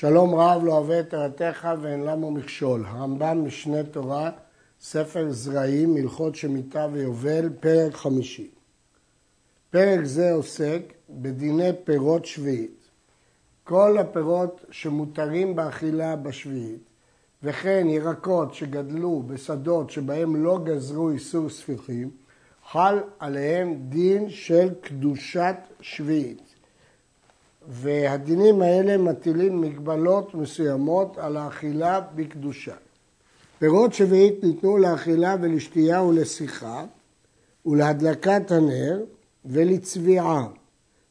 שלום רב לא אוהב את תורתך ואין למה מכשול. הרמב"ם משנה תורה, ספר זרעים, הלכות שמיטה ויובל, פרק חמישי. פרק זה עוסק בדיני פירות שביעית. כל הפירות שמותרים באכילה בשביעית, וכן ירקות שגדלו בשדות שבהם לא גזרו איסור ספיחים, חל עליהם דין של קדושת שביעית. והדינים האלה מטילים מגבלות מסוימות על האכילה בקדושה. פירות שביעית ניתנו לאכילה ולשתייה ולשיחה ולהדלקת הנר ולצביעה.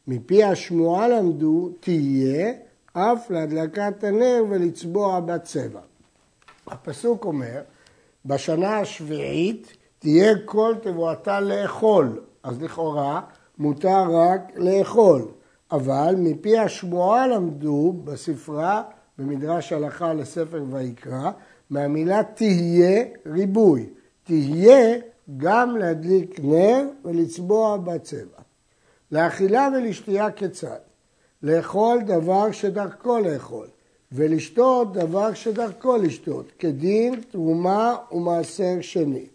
מפי השמועה למדו תהיה אף להדלקת הנר ולצבוע בצבע. הפסוק אומר, בשנה השביעית תהיה כל תבואתה לאכול, אז לכאורה מותר רק לאכול. אבל מפי השמועה למדו בספרה, במדרש הלכה לספר ויקרא, מהמילה תהיה ריבוי. תהיה גם להדליק נר ולצבוע בצבע. לאכילה ולשתייה כיצד? לאכול דבר שדרכו לאכול, ולשתות דבר שדרכו לשתות, כדין תרומה ומעשר שני.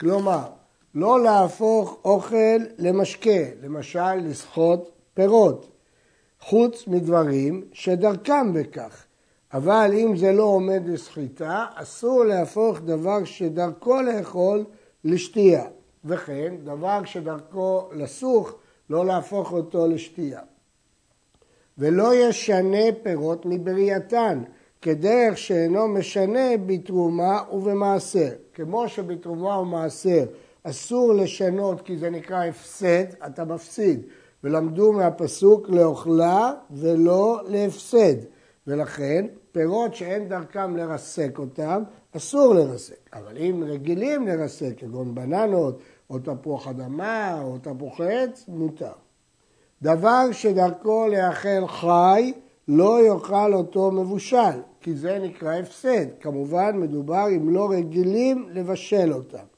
כלומר, לא להפוך אוכל למשקה, למשל לסחוט פירות, חוץ מדברים שדרכם בכך. אבל אם זה לא עומד לסחיטה, אסור להפוך דבר שדרכו לאכול לשתייה. וכן, דבר שדרכו לסוך, לא להפוך אותו לשתייה. ולא ישנה פירות מברייתן, כדרך שאינו משנה בתרומה ובמעשר. כמו שבתרומה ומעשר אסור לשנות כי זה נקרא הפסד, אתה מפסיד. ולמדו מהפסוק לאוכלה ולא להפסד. ולכן פירות שאין דרכם לרסק אותם, אסור לרסק. אבל אם רגילים לרסק, כגון בננות, או תפוח אדמה, או תפוחי עץ, מותר. דבר שדרכו לאכל חי, לא יאכל אותו מבושל, כי זה נקרא הפסד. כמובן מדובר אם לא רגילים לבשל אותם.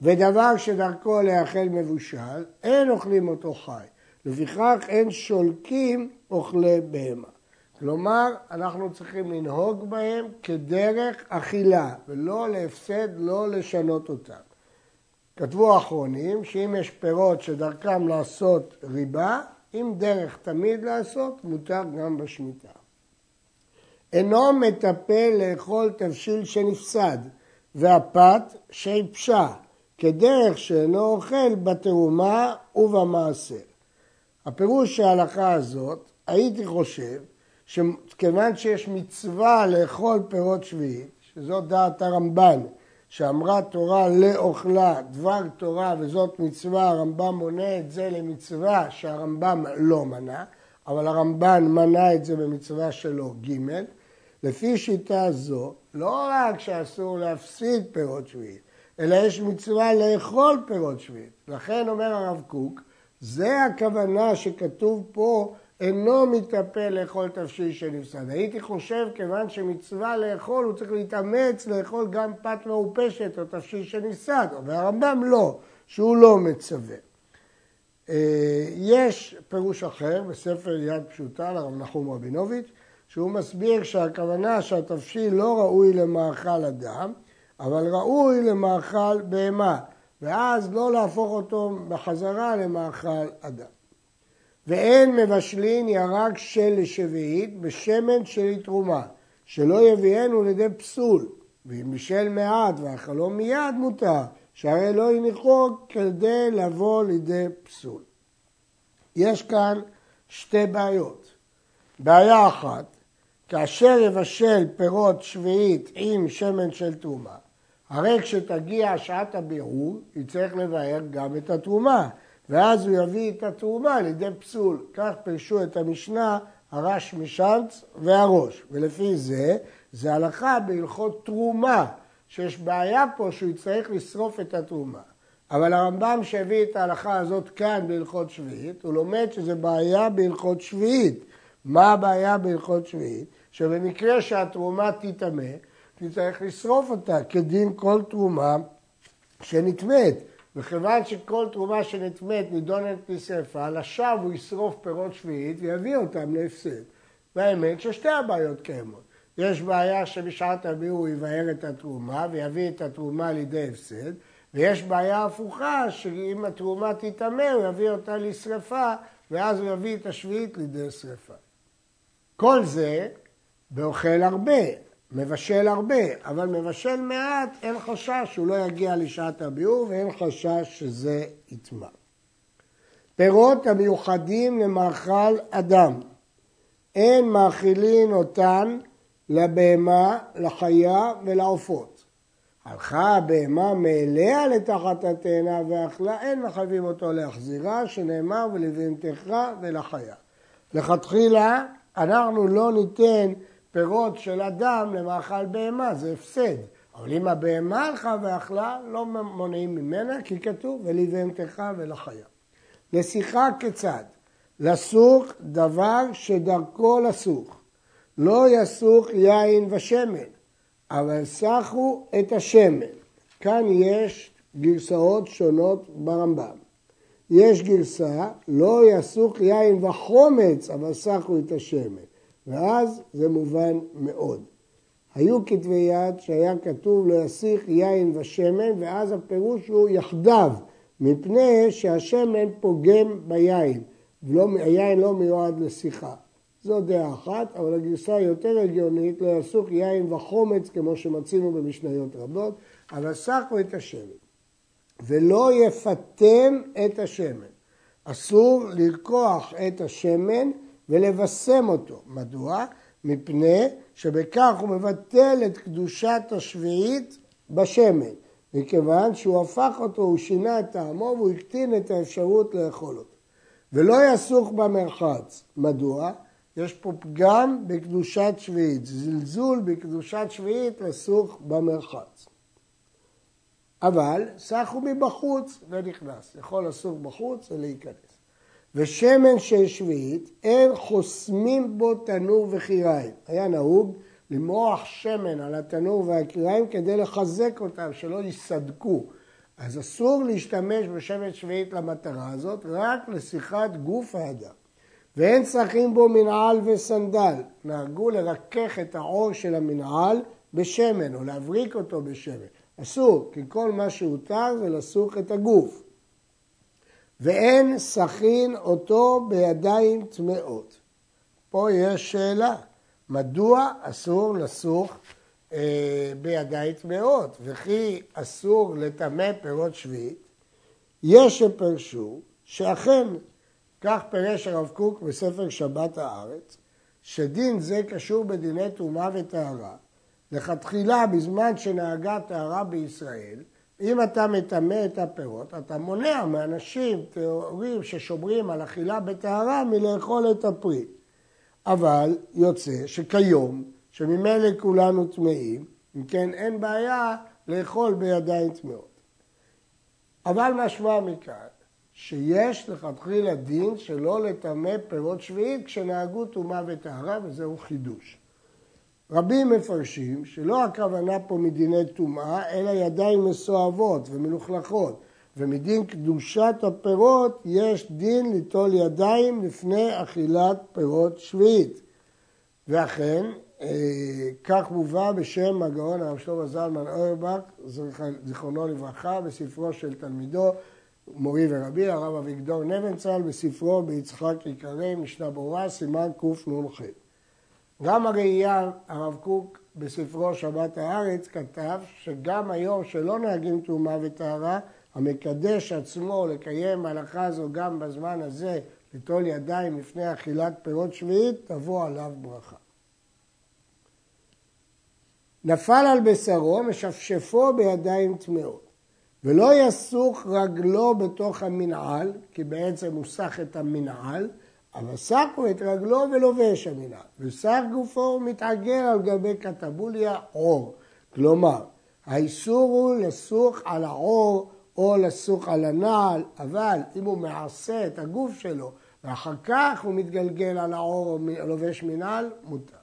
ודבר שדרכו להאכל מבושל, אין אוכלים אותו חי. לפיכך אין שולקים אוכלי בהמה. כלומר, אנחנו צריכים לנהוג בהם כדרך אכילה, ולא להפסד, לא לשנות אותם. כתבו האחרונים שאם יש פירות שדרכם לעשות ריבה, אם דרך תמיד לעשות, מותר גם בשמיטה. אינו מטפל לאכול תבשיל שנפסד, והפת שיבשה, כדרך שאינו אוכל בתרומה ובמעשר. הפירוש של ההלכה הזאת, הייתי חושב שכיוון שיש מצווה לאכול פירות שביעית, שזאת דעת הרמב"ן, שאמרה תורה לאוכלה דבר תורה וזאת מצווה, הרמב"ם מונה את זה למצווה שהרמב"ם לא מנה, אבל הרמב"ן מנה את זה במצווה שלו ג', לפי שיטה זו, לא רק שאסור להפסיד פירות שביעית, אלא יש מצווה לאכול פירות שביעית. לכן אומר הרב קוק, זה הכוונה שכתוב פה, אינו מתאפה לאכול תבשיל שנפסד. הייתי חושב, כיוון שמצווה לאכול, הוא צריך להתאמץ לאכול גם פת מעופשת או תבשיל שנפסד, אבל הרמב"ם לא, שהוא לא מצווה. אה, יש פירוש אחר בספר יד פשוטה לרב נחום רבינוביץ', שהוא מסביר שהכוונה שהתבשיל לא ראוי למאכל אדם, אבל ראוי למאכל בהמה, ואז לא להפוך אותו בחזרה למאכל אדם. ואין מבשלין ירק של לשביעית בשמן של תרומה, שלא יביאנו לידי פסול, ואם בשל מעט ואכלו מיד מותר, שהרי לא יניחו כדי לבוא לידי פסול. יש כאן שתי בעיות. בעיה אחת, כאשר יבשל פירות שביעית עם שמן של תרומה, הרי כשתגיע שעת הבירור, יצטרך לבאר גם את התרומה, ואז הוא יביא את התרומה לידי פסול. כך פירשו את המשנה הרש משלץ והראש, ולפי זה, זה הלכה בהלכות תרומה, שיש בעיה פה שהוא יצטרך לשרוף את התרומה. אבל הרמב"ם שהביא את ההלכה הזאת כאן בהלכות שביעית, הוא לומד שזה בעיה בהלכות שביעית. מה הבעיה בהלכות שביעית? שבמקרה שהתרומה תיטמא, תצטרך לשרוף אותה כדין כל תרומה שנטמאת. וכיוון שכל תרומה שנטמאת נידונת לשרפה, לשווא הוא ישרוף פירות שביעית ויביא אותם להפסד. והאמת ששתי הבעיות קיימות. יש בעיה שבשעת הביאור הוא יבאר את התרומה ויביא את התרומה לידי הפסד, ויש בעיה הפוכה שאם התרומה תיטמא הוא יביא אותה לשרפה ואז הוא יביא את השביעית לידי שרפה. כל זה באוכל הרבה, מבשל הרבה, אבל מבשל מעט, אין חשש שהוא לא יגיע לשעת הביאור ואין חשש שזה יטמע. פירות המיוחדים למאכל אדם, אין מאכילין אותן לבהמה, לחיה ולעופות. הלכה הבהמה מאליה לתחת התאנה ואכלה, אין מחייבים אותו להחזירה, שנאמר ולבהמתך ולחיה. לכתחילה אנחנו לא ניתן פירות של אדם למאכל בהמה, זה הפסד. אבל אם הבהמה הלכה ואכלה, לא מונעים ממנה, כי כתוב ולבהמתך ולחיה. לשיחה כיצד? לסוך דבר שדרכו לסוך. לא יסוך יין ושמן, אבל סחו את השמן. כאן יש גרסאות שונות ברמב"ם. יש גרסה, לא יסוך יין וחומץ, אבל סחו את השמן. ואז זה מובן מאוד. היו כתבי יד שהיה כתוב לא יסיך יין ושמן, ואז הפירוש הוא יחדיו, מפני שהשמן פוגם ביין, והיין לא מיועד לשיחה. זו דעה אחת, אבל הגרסה היותר הגיונית, לא יסוך יין וחומץ, כמו שמצינו במשניות רבות, אבל סחו את השמן. ולא יפתם את השמן. אסור ללקוח את השמן ולבשם אותו. מדוע? מפני שבכך הוא מבטל את קדושת השביעית בשמן, מכיוון שהוא הפך אותו, הוא שינה את טעמו והוא הקטין את האפשרות לאכול אותו. ולא יסוך במרחץ. מדוע? יש פה פגם בקדושת שביעית, זלזול בקדושת שביעית לסוך במרחץ. אבל סחו מבחוץ ונכנס, יכול לסוך בחוץ ולהיכנס. ושמן של שביעית, אין חוסמים בו תנור וחיריים. היה נהוג למרוח שמן על התנור והקיריים כדי לחזק אותם, שלא ייסדקו. אז אסור להשתמש בשמן שביעית למטרה הזאת, רק לשיחת גוף האדם. ואין צריכים בו מנעל וסנדל. נהגו לרכך את העור של המנעל בשמן, או להבריק אותו בשמן. אסור, כי כל מה שהותר זה לסוך את הגוף. ואין סכין אותו בידיים טמאות. פה יש שאלה, מדוע אסור לסוך אה, בידיים טמאות, וכי אסור לטמא פירות שביעית? יש שפרשו שאכן, כך פירש הרב קוק בספר שבת הארץ, שדין זה קשור בדיני טומאה וטהרה. לכתחילה, בזמן שנהגה טהרה בישראל, אם אתה מטמא את הפירות, אתה מונע מאנשים טהורים ששומרים על אכילה בטהרה מלאכול את הפרי. אבל יוצא שכיום, שממילא כולנו טמאים, אם כן אין בעיה לאכול בידיים טמאות. אבל משמע מכאן שיש לכתחילה דין שלא לטמא פירות שביעית כשנהגו טומאה וטהרה, וזהו חידוש. רבים מפרשים שלא הכוונה פה מדיני טומאה, אלא ידיים מסואבות ומלוכלכות, ומדין קדושת הפירות יש דין ליטול ידיים לפני אכילת פירות שביעית. ואכן, אה, כך מובא בשם הגאון הרב שלמה זלמן אוירבך, זיכרונו לברכה, בספרו של תלמידו, מורי ורבי, הרב אביגדור נבנצל, בספרו ביצחק עיקרי, משנה ברורה, סימן קנ"ח. גם הראייה, הרב קוק בספרו שבת הארץ כתב שגם היום שלא נהגים תרומה וטהרה, המקדש עצמו לקיים הלכה זו גם בזמן הזה, ליטול ידיים לפני אכילת פירות שביעית, תבוא עליו ברכה. נפל על בשרו, משפשפו בידיים טמאות. ולא יסוך רגלו בתוך המנעל, כי בעצם הוא סח את המנעל, אבל סחו את רגלו ולובש המנהל, וסח גופו מתעגל על גבי קטבוליה עור. כלומר, האיסור הוא לסוך על העור או לסוך על הנעל, אבל אם הוא מעשה את הגוף שלו ואחר כך הוא מתגלגל על העור או לובש מנהל, מותר.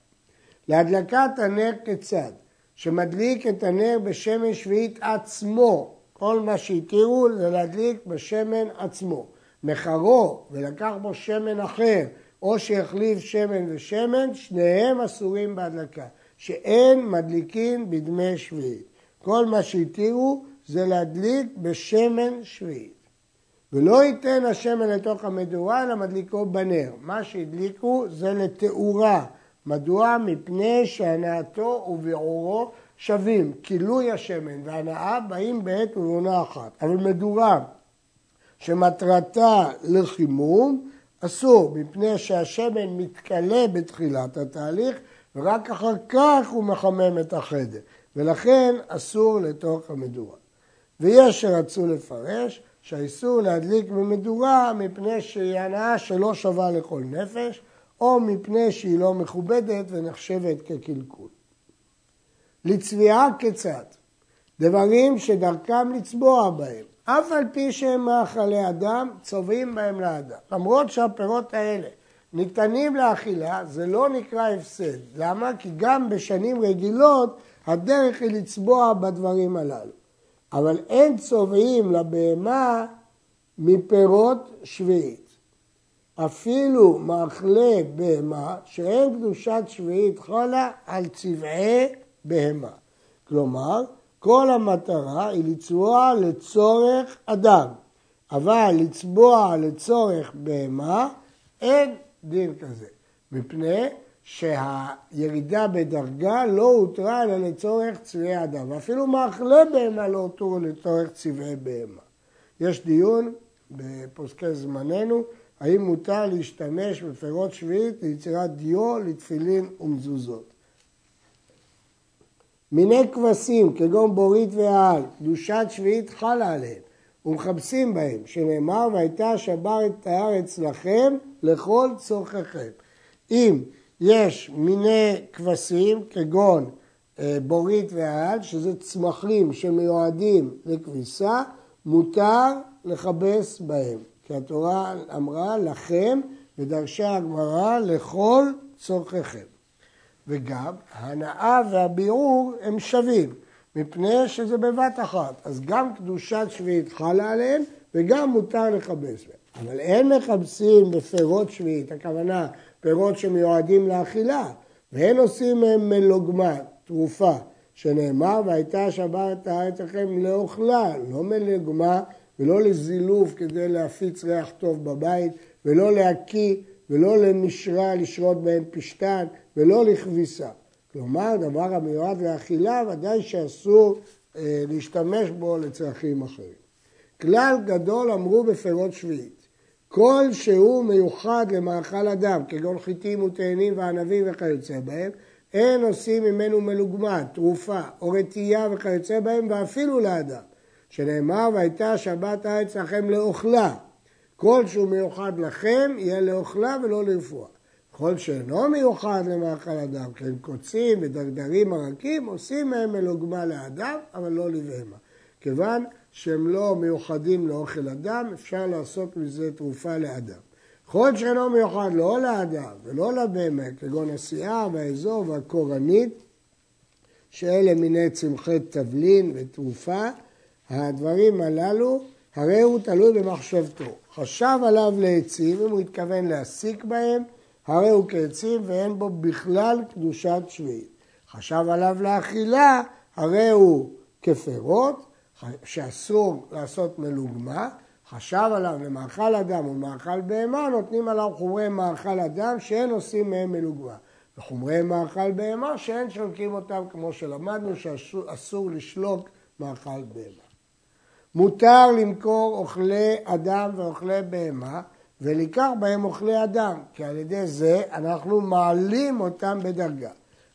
להדלקת הנר כיצד? שמדליק את הנר בשמן שביעית עצמו. כל מה שהתירו זה להדליק בשמן עצמו. מחרו ולקח בו שמן אחר או שיחליף שמן ושמן, שניהם אסורים בהדלקה, שאין מדליקין בדמי שביעית. כל מה שהתירו זה להדליק בשמן שביעית. ולא ייתן השמן לתוך המדורה, אלא מדליקו בנר. מה שהדליקו זה לתאורה. מדוע? מפני שהנאתו וביעורו שווים. כילוי השמן והנאה באים בעת ובעונה אחת. אבל מדורה שמטרתה לחימום, אסור, מפני שהשמן מתכלה בתחילת התהליך, ורק אחר כך הוא מחמם את החדר. ולכן אסור לתוך המדורה. ויש שרצו לפרש שהאיסור להדליק במדורה מפני שהיא הנאה שלא שווה לכל נפש, או מפני שהיא לא מכובדת ונחשבת כקלקול. לצביעה כיצד? דברים שדרכם לצבוע בהם, אף על פי שהם מאכלי אדם, צובעים בהם לאדם. למרות שהפירות האלה ניתנים לאכילה, זה לא נקרא הפסד. למה? כי גם בשנים רגילות הדרך היא לצבוע בדברים הללו. אבל אין צובעים לבהמה מפירות שביעית. אפילו מאכלי בהמה שאין קדושת שביעית חלה על צבעי בהמה. כלומר, כל המטרה היא לצבוע לצורך אדם, אבל לצבוע לצורך בהמה אין דין כזה, מפני שהירידה בדרגה לא הותרה אלא לצורך צבעי אדם, ואפילו מאכלי בהמה לא הותרו לצורך צבעי בהמה. יש דיון בפוסקי זמננו, האם מותר להשתמש בפירות שביעית ליצירת דיו לתפילין ומזוזות. מיני כבשים כגון בורית והעל, קדושת שביעית חלה עליהם ומכבסים בהם, שנאמר והייתה השבר את הארץ לכם לכל צורככם. אם יש מיני כבשים כגון אה, בורית והעל, שזה צמחים שמיועדים לכביסה, מותר לכבס בהם. כי התורה אמרה לכם ודרשה הגמרא לכל צורככם. וגם הנאה והביעור הם שווים, מפני שזה בבת אחת. אז גם קדושת שביעית חלה עליהם וגם מותר לכבס בהם. אבל אין מכבסים בפירות שביעית, הכוונה פירות שמיועדים לאכילה, ואין עושים מהם מלוגמה, תרופה, שנאמר והייתה שבת הארץ לכם לאוכלה, לא מלוגמה ולא לזילוף כדי להפיץ ריח טוב בבית, ולא להקיא ולא למשרה לשרות בהן פשתן, ולא לכביסה. כלומר, דבר המיועד לאכילה, ודאי שאסור אה, להשתמש בו לצרכים אחרים. כלל גדול אמרו בפירות שביעית, כל שהוא מיוחד למאכל אדם, כגון חיטים ותאנים וענבים וכיוצא בהם, אין עושים ממנו מלוגמה, תרופה או רטייה וכיוצא בהם, ואפילו לאדם. שנאמר, והייתה שבת הארץ לכם לאוכלה. כל שהוא מיוחד לכם, יהיה לאוכלה ולא לרפואה. כל שאינו מיוחד למאכל אדם, כן קוצים ודרדרים מרקים, עושים מהם מלוגמה לאדם, אבל לא לבהמה. כיוון שהם לא מיוחדים לאוכל אדם, אפשר לעשות מזה תרופה לאדם. כל שאינו מיוחד לא לאדם ולא לבהמה, כגון הסיעה והאזור והקורנית, שאלה מיני צמחי תבלין ותרופה, הדברים הללו, הרי הוא תלוי במחשבתו. חשב עליו לעצים, אם הוא התכוון להסיק בהם, הרי הוא כעצים ואין בו בכלל קדושת שביעית. חשב עליו לאכילה, הרי הוא כפירות, שאסור לעשות מלוגמה, חשב עליו למאכל אדם ומאכל בהמה, נותנים עליו חומרי מאכל אדם שאין עושים מהם מלוגמה. וחומרי מאכל בהמה שאין שולקים אותם, כמו שלמדנו, שאסור לשלוק מאכל בהמה. מותר למכור אוכלי אדם ואוכלי בהמה, וליקח בהם אוכלי אדם, כי על ידי זה אנחנו מעלים אותם בדרגה.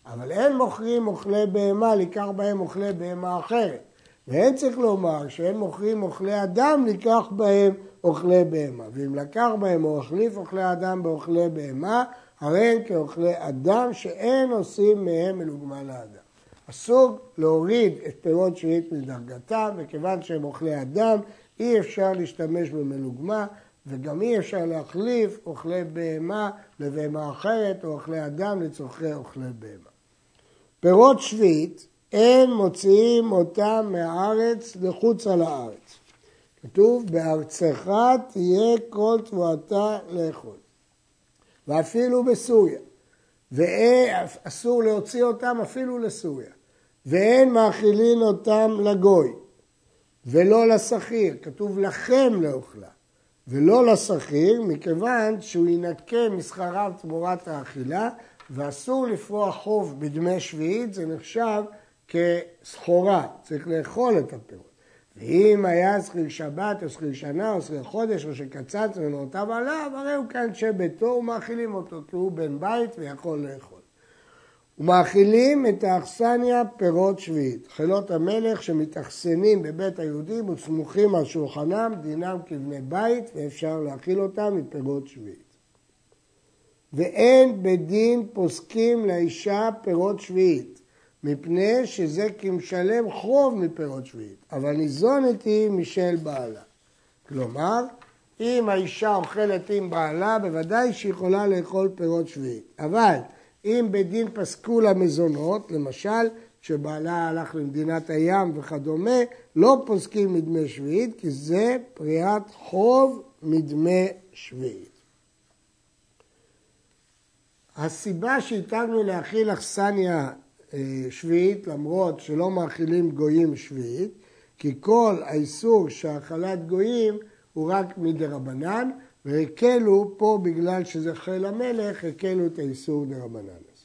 אבל אין מוכרים אוכלי בהמה, לקח בהם אוכלי בהמה אחרת. ואין צריך לומר שאין מוכרים אוכלי אדם, לקח בהם אוכלי בהמה. ואם לקח בהם או החליף אוכלי אדם באוכלי בהמה, הרי הם כאוכלי אדם שאין עושים מהם מלוגמה לאדם. אסור להוריד את פירות שביעית מדרגתם, וכיוון שהם אוכלי אדם, אי אפשר להשתמש במלוגמה, וגם אי אפשר להחליף אוכלי בהמה לבהמה אחרת, או אוכלי אדם לצורכי אוכלי בהמה. פירות שביעית, אין מוציאים אותם מהארץ לחוץ על הארץ. כתוב, בארצך תהיה כל תבואתה לאכול. ואפילו בסוריה. ואסור להוציא אותם אפילו לסוריה. ואין מאכילין אותם לגוי, ולא לשכיר, כתוב לכם לאוכלה, ולא לשכיר, מכיוון שהוא ינקה משכריו תמורת האכילה, ואסור לפרוע חוב בדמי שביעית, זה נחשב כסחורה, צריך לאכול את הפירות. ואם היה שכיר שבת או שכיר שנה או שכיר חודש או שקצץ ממנותיו עליו, הרי הוא כאנשי ביתו ומאכילים אותו, כי הוא בן בית ויכול לאכול. ומאכילים את האכסניה פירות שביעית. חילות המלך שמתאכסנים בבית היהודים וסמוכים על שולחנם, דינם כבני בית, ואפשר להאכיל אותם מפירות שביעית. ואין בדין פוסקים לאישה פירות שביעית, מפני שזה כמשלם חוב מפירות שביעית, אבל ניזונת היא משל בעלה. כלומר, אם האישה אוכלת עם בעלה, בוודאי שהיא יכולה לאכול פירות שביעית. אבל אם בדין פסקו לה מזונות, למשל, כשבעלה הלך למדינת הים וכדומה, לא פוסקים מדמי שביעית, כי זה פריעת חוב מדמי שביעית. הסיבה שהטבנו להכיל אכסניה אה, שביעית, למרות שלא מאכילים גויים שביעית, כי כל האיסור שהאכלת גויים הוא רק מדרבנן, והקלו פה בגלל שזה חיל המלך, הקלו את האיסור דרבנן הזה.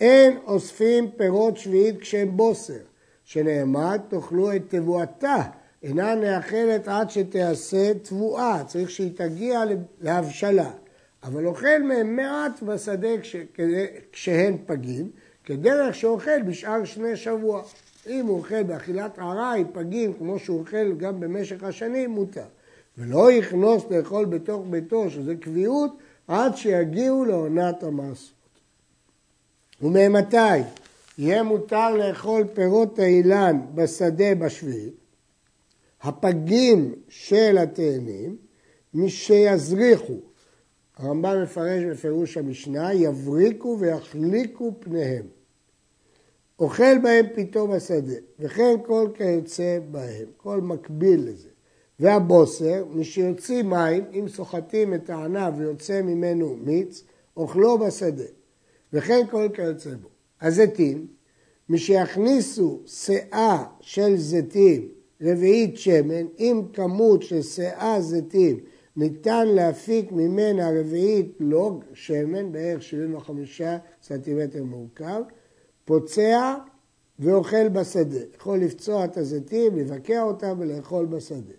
אין אוספים פירות שביעית כשהם בוסר, שנאמר תאכלו את תבואתה, אינה נאכלת עד שתיעשה תבואה, צריך שהיא תגיע להבשלה. אבל אוכל מהם מעט בשדה כש, כשהן פגים, כדרך שאוכל בשאר שני שבוע. אם הוא אוכל באכילת עראי, פגים, כמו שהוא אוכל גם במשך השנים, מותר. ולא יכנוס לאכול בתוך ביתו, שזה קביעות, עד שיגיעו לעונת המעשרות. וממתי יהיה מותר לאכול פירות האילן בשדה בשביעית? הפגים של התאנים, משיזריחו, הרמב"ם מפרש בפירוש המשנה, יבריקו ויחליקו פניהם. אוכל בהם פתאום השדה, וכן כל כיוצא בהם, כל מקביל לזה. והבוסר, משיוציא מים, אם סוחטים את הענב ויוצא ממנו מיץ, אוכלו בשדה, וכן כל כיוצא בו. הזיתים, משיכניסו שאה של זיתים רביעית שמן, אם כמות של שאה זיתים ניתן להפיק ממנה רביעית לוג שמן, בערך 75 סנטימטר מורכב, פוצע ואוכל בשדה. יכול לפצוע את הזיתים, לבקע אותם ולאכול בשדה.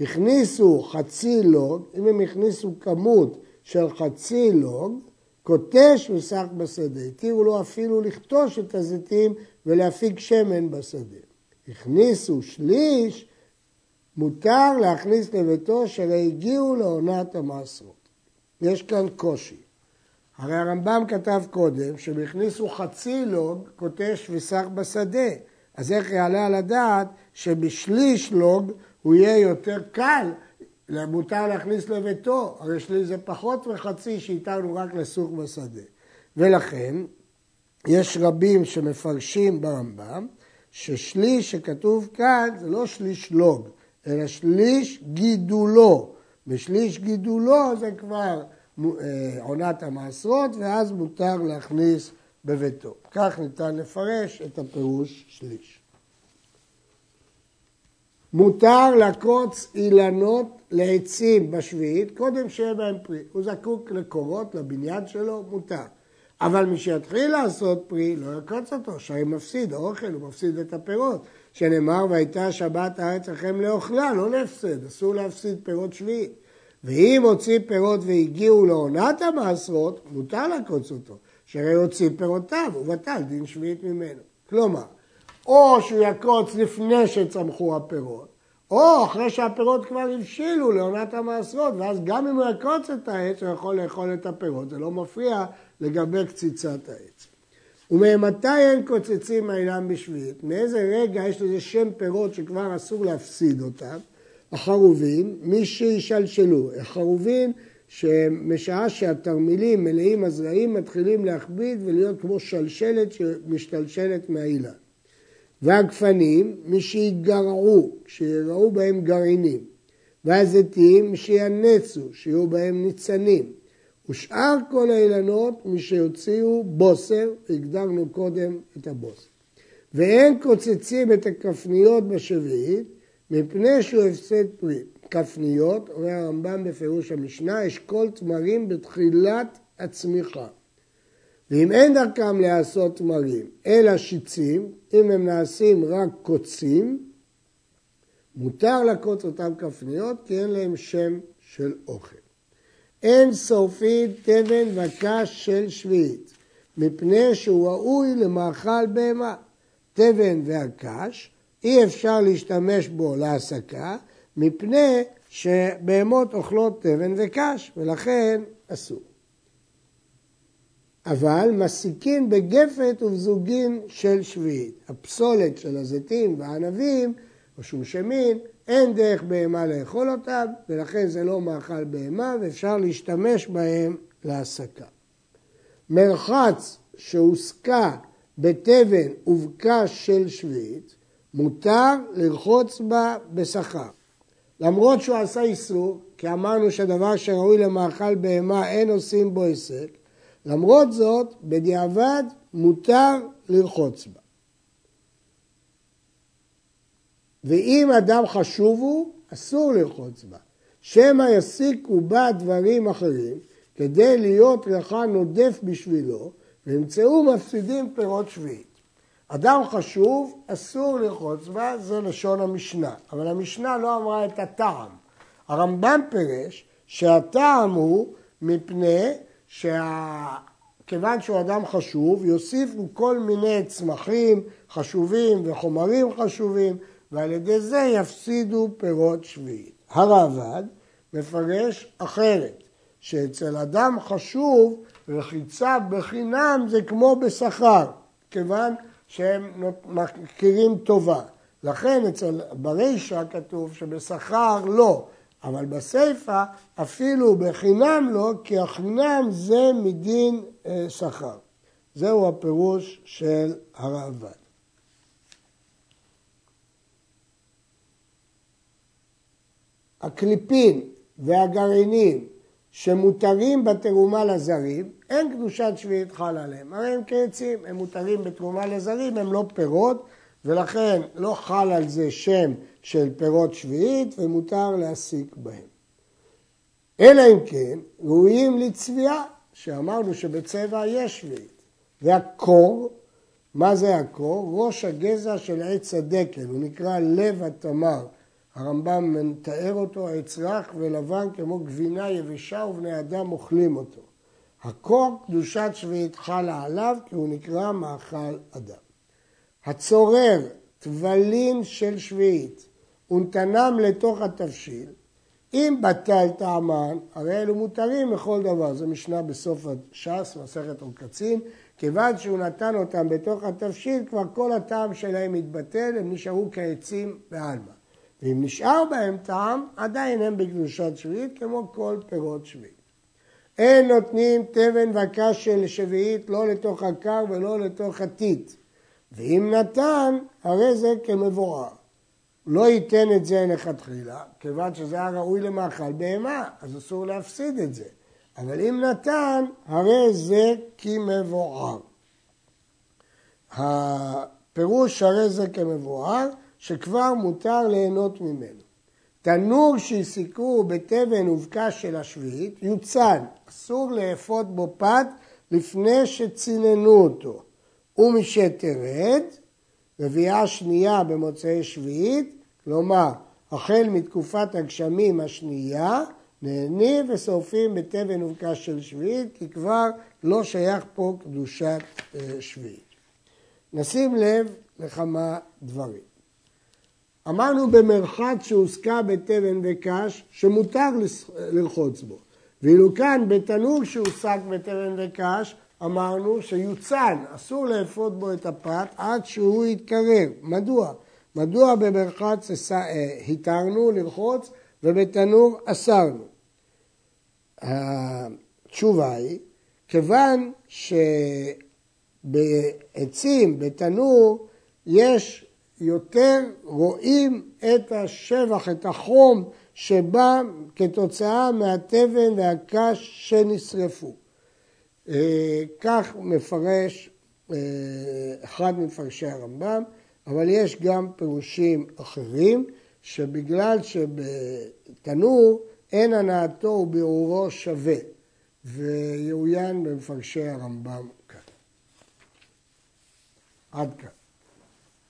הכניסו חצי לוג, אם הם הכניסו כמות של חצי לוג, קוטש ושק בשדה. התירו לו אפילו לכתוש את הזיתים ולהפיק שמן בשדה. הכניסו שליש, מותר להכניס לביתו שהרי הגיעו לעונת המעשרות. יש כאן קושי. הרי הרמב"ם כתב קודם שהם הכניסו חצי לוג, קוטש ושק בשדה. אז איך יעלה על הדעת שבשליש לוג הוא יהיה יותר קל, מותר להכניס לביתו, הרי שליש זה פחות מחצי שאיתנו רק לסוך בשדה. ולכן יש רבים שמפרשים ברמב"ם ששליש שכתוב כאן זה לא שליש לוג, אלא שליש גידולו. ושליש גידולו זה כבר אה, עונת המעשרות, ואז מותר להכניס בביתו. כך ניתן לפרש את הפירוש שליש. מותר לקוץ אילנות לעצים בשביעית, קודם שיהיה בהם פרי. הוא זקוק לקורות, לבניין שלו, מותר. אבל מי שיתחיל לעשות פרי, לא יקוץ אותו, שהרי מפסיד אוכל, הוא מפסיד את הפירות. שנאמר, והייתה שבת הארץ לכם לאוכלה, לא להפסד, אסור להפסיד פירות שביעית. ואם הוציא פירות והגיעו לעונת המעשרות, מותר לקוץ אותו, שהרי הוציא פירותיו, הוא בטל דין שביעית ממנו. כלומר, או שהוא יקוץ לפני שצמחו הפירות, או אחרי שהפירות כבר הבשילו לעונת המעשרות, ואז גם אם הוא יקוץ את העץ, הוא יכול לאכול את הפירות, זה לא מפריע לגבי קציצת העץ. וממתי אין קוצצים מהאילן בשביעית? מאיזה רגע יש לזה שם פירות שכבר אסור להפסיד אותם? החרובים, מי שישלשלו. החרובים שמשעה שהתרמילים מלאים הזרעים מתחילים להכביד ולהיות כמו שלשלת שמשתלשלת מהאילן. והגפנים, מי שיגרעו, שיראו בהם גרעינים. והזיתים, שינצו, שיהיו בהם ניצנים. ושאר כל האילנות משיוציאו בוסר, הגדרנו קודם את הבוסר. ואין קוצצים את הכפניות בשביעית, מפני שהוא הפסד פרי. כפניות, אומר הרמב"ם בפירוש המשנה, יש כל תמרים בתחילת הצמיחה. ואם אין דרכם לעשות תמרים, אלא שיצים, אם הם נעשים רק קוצים, מותר לקוץ אותם כפניות, כי אין להם שם של אוכל. אין סופית תבן וקש של שביעית, מפני שהוא ראוי למאכל בהמה. תבן והקש, אי אפשר להשתמש בו להסקה, מפני שבהמות אוכלות תבן וקש, ולכן אסור. אבל מסיקין בגפת ובזוגין של שביעית. הפסולת של הזיתים והענבים, או שום מין, אין דרך בהמה לאכול אותם, ולכן זה לא מאכל בהמה, ואפשר להשתמש בהם להסקה. מרחץ שהוסקה בתבן ובקש של שביעית, מותר לרחוץ בה בשכר. למרות שהוא עשה איסור, כי אמרנו שדבר שראוי למאכל בהמה אין עושים בו היסק, למרות זאת, בדיעבד מותר לרחוץ בה. ואם אדם חשוב הוא, אסור לרחוץ בה. שמא יסיקו בה דברים אחרים, כדי להיות ריחה נודף בשבילו, וימצאו מפסידים פירות שביעית. אדם חשוב, אסור לרחוץ בה, זה לשון המשנה. אבל המשנה לא אמרה את הטעם. הרמב"ם פירש שהטעם הוא מפני שכיוון שהוא אדם חשוב, יוסיפו כל מיני צמחים חשובים וחומרים חשובים, ועל ידי זה יפסידו פירות שביעית. הרעב"ד מפרש אחרת, שאצל אדם חשוב רחיצה בחינם זה כמו בשכר, כיוון שהם מכירים טובה. לכן אצל ברישא כתוב שבשכר לא, אבל בסיפא אפילו בחינם לא, כי החינם זה מדין אה, שכר. זהו הפירוש של הרעב"ד. הקליפין והגרעינים שמותרים בתרומה לזרים, אין קדושת שביעית חלה עליהם. הרי הם כעצים, הם מותרים בתרומה לזרים, הם לא פירות, ולכן לא חל על זה שם של פירות שביעית, ומותר להסיק בהם. אלא אם כן, ראויים לצביעה, שאמרנו שבצבע יש שביעית. והקור, מה זה הקור? ראש הגזע של עץ הדקל, הוא נקרא לב התמר. הרמב"ם מתאר אותו, עץ רך ולבן כמו גבינה יבשה ובני אדם אוכלים אותו. הקור קדושת שביעית חלה עליו כי הוא נקרא מאכל אדם. הצורר טבלים של שביעית ונתנם לתוך התבשיל, אם בטל טעמן, הרי אלו מותרים לכל דבר. זו משנה בסוף הש"ס, מסכת עוקצין. כיוון שהוא נתן אותם בתוך התבשיל, כבר כל הטעם שלהם התבטל, הם נשארו כעצים בעלמא. ואם נשאר בהם טעם, עדיין הם בקדושת שביעית, כמו כל פירות שביעית. אין נותנים תבן וקש של שביעית לא לתוך הקר ולא לתוך הטיט. ואם נתן, הרי זה כמבואר. לא ייתן את זה לכתחילה, כיוון שזה היה ראוי למאכל בהמה, אז אסור להפסיד את זה. אבל אם נתן, הרי זה כמבואר. הפירוש הרי זה כמבואר, שכבר מותר ליהנות ממנו. תנור שהסיקו בתבן ובקש של השביעית יוצן, אסור לאפות בו פת לפני שציננו אותו. ומשתרד, רביעה שנייה במוצאי שביעית, כלומר, החל מתקופת הגשמים השנייה, נהנים ושורפים בתבן ובקש של שביעית, כי כבר לא שייך פה קדושת אה, שביעית. נשים לב לכמה דברים. אמרנו במרחץ שהוסקה בתבן וקש שמותר לרחוץ בו. ואילו כאן בתנור שהוסק בתבן וקש אמרנו שיוצן, אסור לאפות בו את הפת עד שהוא יתקרר. מדוע? מדוע במרחץ אה, התרנו לרחוץ ובתנור אסרנו? התשובה היא, כיוון שבעצים, בתנור, יש יותר רואים את השבח, את החום שבא כתוצאה מהתבן והקש שנשרפו. אה, כך מפרש אה, אחד מפרשי הרמב"ם, אבל יש גם פירושים אחרים, שבגלל שבתנור אין הנאתו וביעורו שווה, ויעוין במפרשי הרמב"ם כאן. עד כאן.